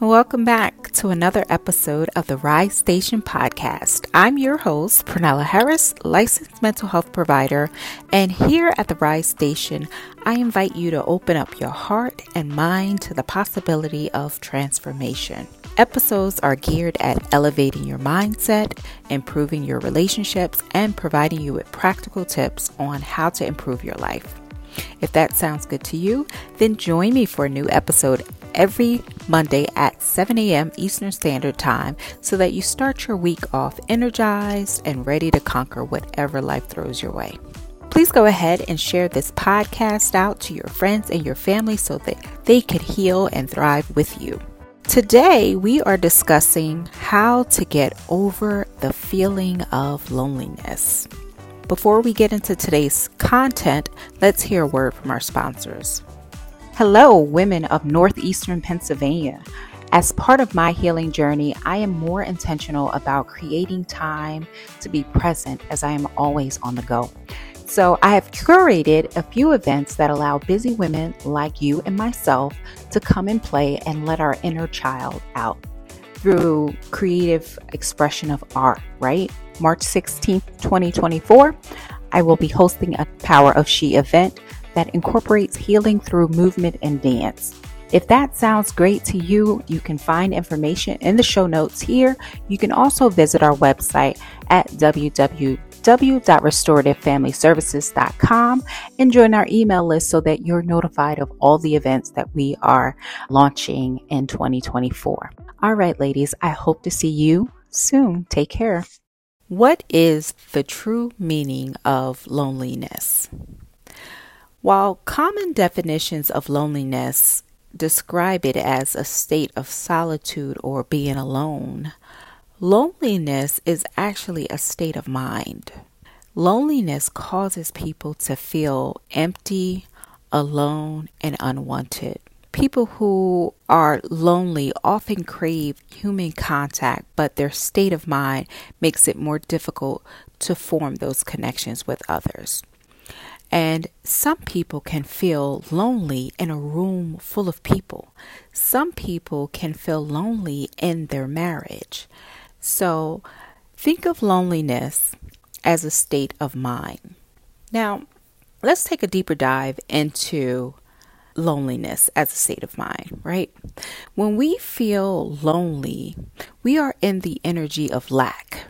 Welcome back to another episode of the Rise Station podcast. I'm your host, Pernella Harris, licensed mental health provider, and here at the Rise Station, I invite you to open up your heart and mind to the possibility of transformation. Episodes are geared at elevating your mindset, improving your relationships, and providing you with practical tips on how to improve your life. If that sounds good to you, then join me for a new episode every Monday at 7 a.m. Eastern Standard Time so that you start your week off energized and ready to conquer whatever life throws your way. Please go ahead and share this podcast out to your friends and your family so that they could heal and thrive with you. Today, we are discussing how to get over the feeling of loneliness. Before we get into today's content, let's hear a word from our sponsors. Hello, women of Northeastern Pennsylvania. As part of my healing journey, I am more intentional about creating time to be present as I am always on the go. So, I have curated a few events that allow busy women like you and myself to come and play and let our inner child out through creative expression of art, right? March 16th, 2024, I will be hosting a Power of She event that incorporates healing through movement and dance. If that sounds great to you, you can find information in the show notes here. You can also visit our website at www.restorativefamilyservices.com and join our email list so that you're notified of all the events that we are launching in 2024. All right, ladies, I hope to see you soon. Take care. What is the true meaning of loneliness? While common definitions of loneliness describe it as a state of solitude or being alone, loneliness is actually a state of mind. Loneliness causes people to feel empty, alone, and unwanted. People who are lonely often crave human contact, but their state of mind makes it more difficult to form those connections with others. And some people can feel lonely in a room full of people. Some people can feel lonely in their marriage. So think of loneliness as a state of mind. Now, let's take a deeper dive into loneliness as a state of mind, right? When we feel lonely, we are in the energy of lack.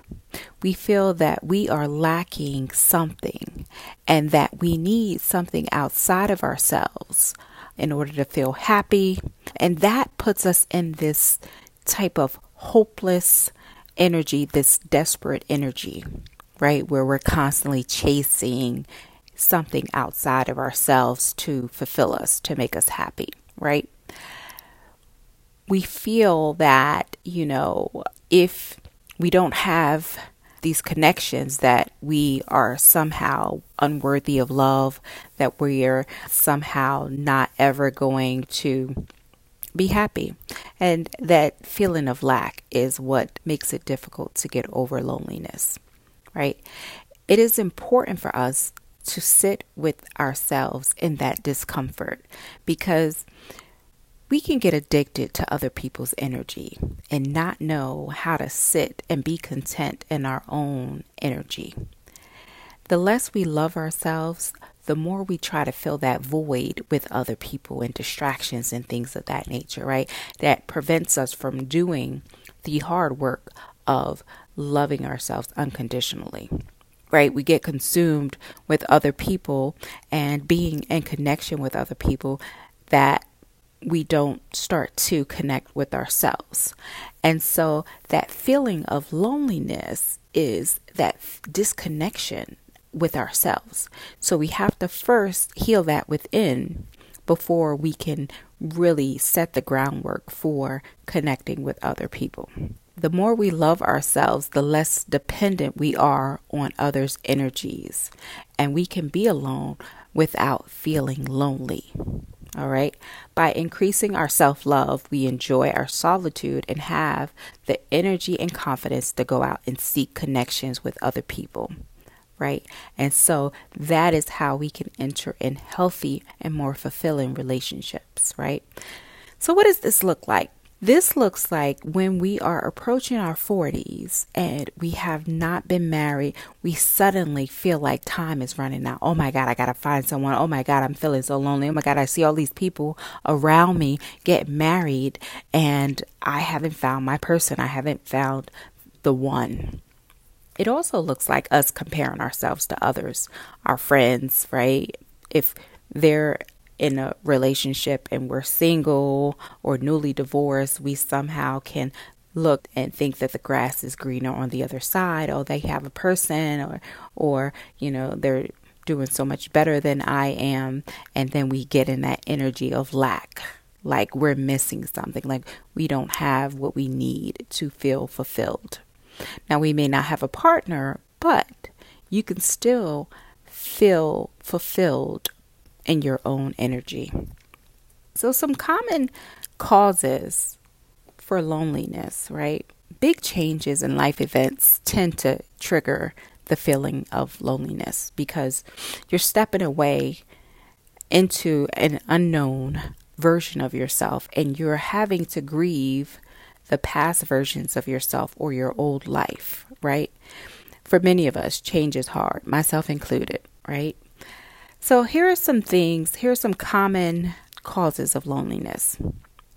We feel that we are lacking something and that we need something outside of ourselves in order to feel happy. And that puts us in this type of hopeless energy, this desperate energy, right? Where we're constantly chasing something outside of ourselves to fulfill us, to make us happy, right? We feel that, you know, if we don't have these connections that we are somehow unworthy of love, that we're somehow not ever going to be happy. And that feeling of lack is what makes it difficult to get over loneliness, right? It is important for us to sit with ourselves in that discomfort because we can get addicted to other people's energy and not know how to sit and be content in our own energy. The less we love ourselves, the more we try to fill that void with other people and distractions and things of that nature, right? That prevents us from doing the hard work of loving ourselves unconditionally right? We get consumed with other people and being in connection with other people that we don't start to connect with ourselves. And so that feeling of loneliness is that disconnection with ourselves. So we have to first heal that within before we can really set the groundwork for connecting with other people. The more we love ourselves, the less dependent we are on others' energies, and we can be alone without feeling lonely. All right. By increasing our self love, we enjoy our solitude and have the energy and confidence to go out and seek connections with other people. Right. And so that is how we can enter in healthy and more fulfilling relationships. Right. So, what does this look like? This looks like when we are approaching our 40s and we have not been married, we suddenly feel like time is running out. Oh my God, I gotta find someone. Oh my God, I'm feeling so lonely. Oh my God, I see all these people around me get married and I haven't found my person. I haven't found the one. It also looks like us comparing ourselves to others, our friends, right? If they're in a relationship and we're single or newly divorced, we somehow can look and think that the grass is greener on the other side. Oh, they have a person or or, you know, they're doing so much better than I am. And then we get in that energy of lack. Like we're missing something, like we don't have what we need to feel fulfilled. Now, we may not have a partner, but you can still feel fulfilled in your own energy. So, some common causes for loneliness, right? Big changes in life events tend to trigger the feeling of loneliness because you're stepping away into an unknown version of yourself and you're having to grieve the past versions of yourself or your old life, right? For many of us, change is hard, myself included, right? So, here are some things, here are some common causes of loneliness.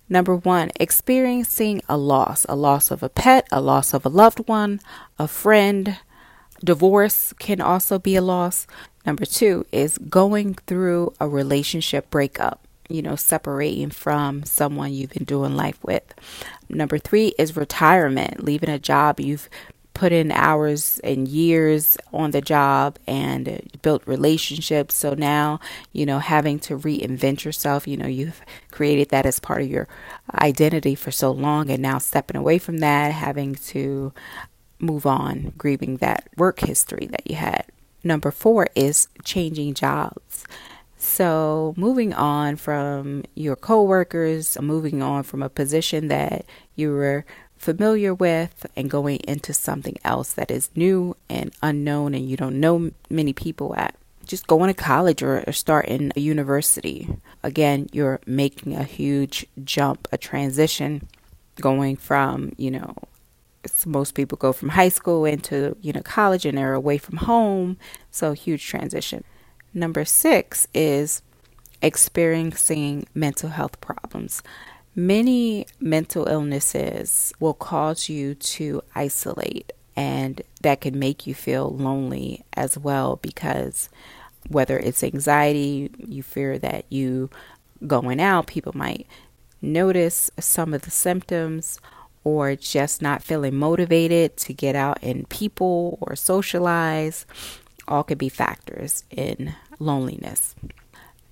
Number one, experiencing a loss, a loss of a pet, a loss of a loved one, a friend. Divorce can also be a loss. Number two is going through a relationship breakup, you know, separating from someone you've been doing life with. Number three is retirement, leaving a job you've put in hours and years on the job and built relationships. So now, you know, having to reinvent yourself, you know, you've created that as part of your identity for so long, and now stepping away from that, having to move on, grieving that work history that you had. Number four is changing jobs. So, moving on from your coworkers, moving on from a position that you were familiar with and going into something else that is new and unknown and you don't know many people at. Just going to college or, or starting a university. Again, you're making a huge jump, a transition going from, you know, most people go from high school into, you know, college and they're away from home. So, huge transition. Number six is experiencing mental health problems. Many mental illnesses will cause you to isolate, and that can make you feel lonely as well because whether it's anxiety, you fear that you going out, people might notice some of the symptoms, or just not feeling motivated to get out and people or socialize, all could be factors in loneliness.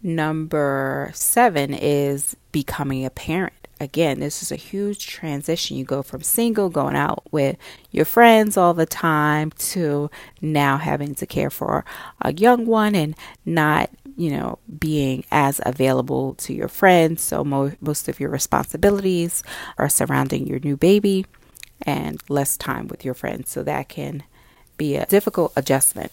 Number seven is becoming a parent. Again, this is a huge transition. You go from single, going out with your friends all the time, to now having to care for a young one and not, you know, being as available to your friends. So, mo- most of your responsibilities are surrounding your new baby and less time with your friends. So, that can be a difficult adjustment.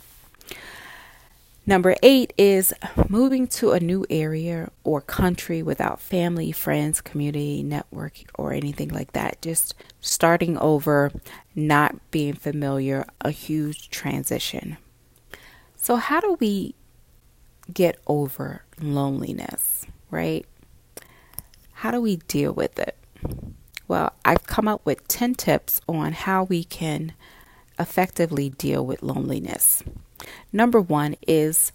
Number eight is moving to a new area or country without family, friends, community, network, or anything like that. Just starting over, not being familiar, a huge transition. So, how do we get over loneliness, right? How do we deal with it? Well, I've come up with 10 tips on how we can effectively deal with loneliness. Number one is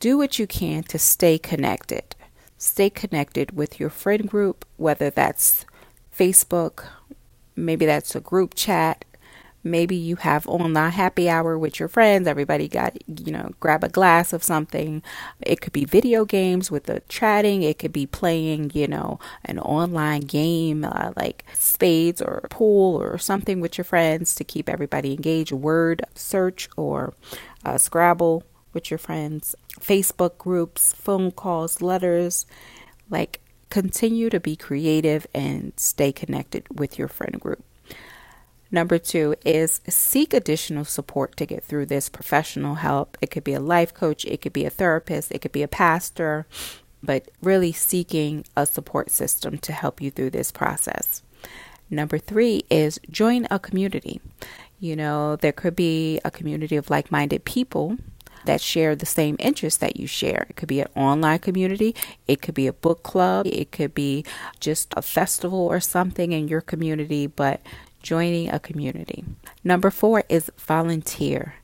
do what you can to stay connected. Stay connected with your friend group, whether that's Facebook, maybe that's a group chat, maybe you have online happy hour with your friends everybody got you know grab a glass of something it could be video games with the chatting it could be playing you know an online game uh, like spades or pool or something with your friends to keep everybody engaged word search or uh, Scrabble with your friends, Facebook groups, phone calls, letters. Like, continue to be creative and stay connected with your friend group. Number two is seek additional support to get through this professional help. It could be a life coach, it could be a therapist, it could be a pastor, but really seeking a support system to help you through this process. Number three is join a community. You know, there could be a community of like minded people that share the same interests that you share. It could be an online community, it could be a book club, it could be just a festival or something in your community, but joining a community. Number four is volunteer,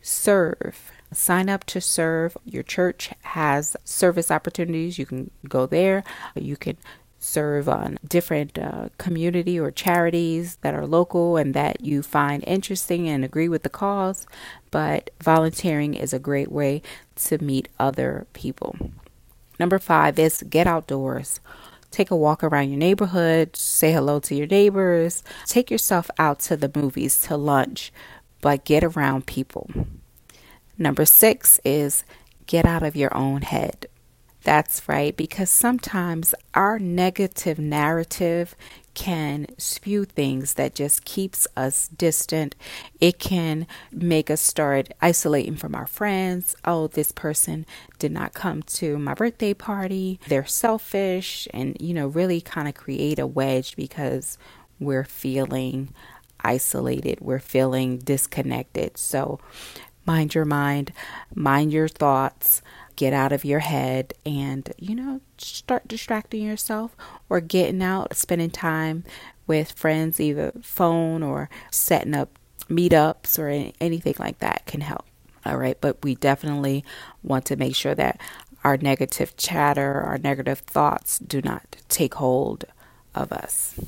serve. Sign up to serve. Your church has service opportunities. You can go there. You can serve on different uh, community or charities that are local and that you find interesting and agree with the cause. But volunteering is a great way to meet other people. Number five is get outdoors. Take a walk around your neighborhood, say hello to your neighbors, take yourself out to the movies, to lunch, but get around people. Number six is get out of your own head. That's right, because sometimes our negative narrative can spew things that just keeps us distant. It can make us start isolating from our friends. Oh, this person did not come to my birthday party. They're selfish and you know, really kind of create a wedge because we're feeling isolated. We're feeling disconnected. So, mind your mind, mind your thoughts get out of your head and, you know, start distracting yourself or getting out, spending time with friends, either phone or setting up meetups or anything like that can help. All right. But we definitely want to make sure that our negative chatter, our negative thoughts do not take hold of us.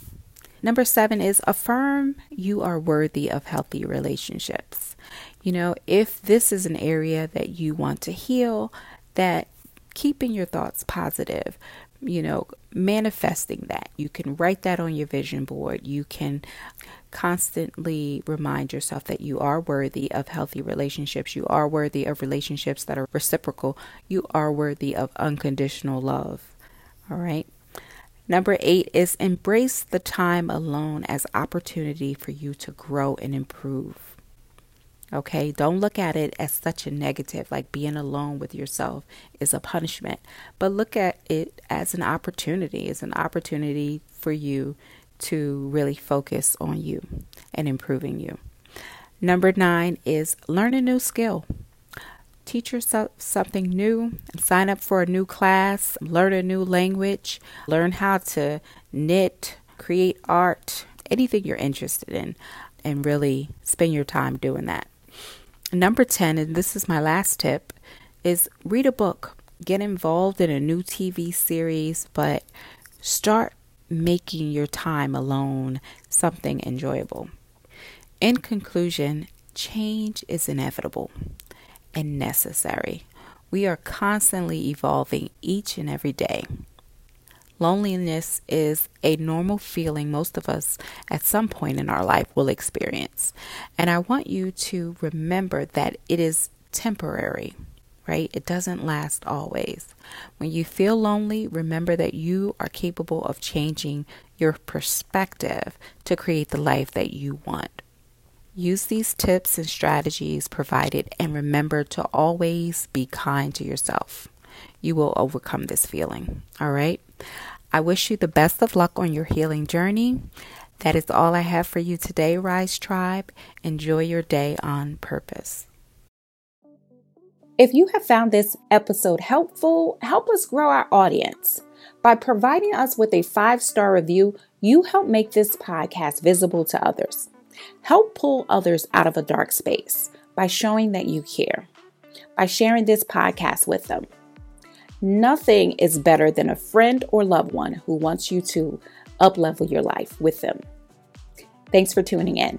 Number seven is affirm you are worthy of healthy relationships. You know, if this is an area that you want to heal, that keeping your thoughts positive, you know, manifesting that. You can write that on your vision board. You can constantly remind yourself that you are worthy of healthy relationships. You are worthy of relationships that are reciprocal. You are worthy of unconditional love. All right. Number eight is embrace the time alone as opportunity for you to grow and improve. Okay, don't look at it as such a negative, like being alone with yourself is a punishment, but look at it as an opportunity. It's an opportunity for you to really focus on you and improving you. Number nine is learn a new skill. Teach yourself something new, sign up for a new class, learn a new language, learn how to knit, create art, anything you're interested in, and really spend your time doing that. Number 10, and this is my last tip, is read a book. Get involved in a new TV series, but start making your time alone something enjoyable. In conclusion, change is inevitable and necessary. We are constantly evolving each and every day. Loneliness is a normal feeling most of us at some point in our life will experience. And I want you to remember that it is temporary, right? It doesn't last always. When you feel lonely, remember that you are capable of changing your perspective to create the life that you want. Use these tips and strategies provided and remember to always be kind to yourself you will overcome this feeling. All right. I wish you the best of luck on your healing journey. That is all I have for you today, Rise Tribe. Enjoy your day on purpose. If you have found this episode helpful, help us grow our audience. By providing us with a five star review, you help make this podcast visible to others. Help pull others out of a dark space by showing that you care, by sharing this podcast with them. Nothing is better than a friend or loved one who wants you to uplevel your life with them. Thanks for tuning in.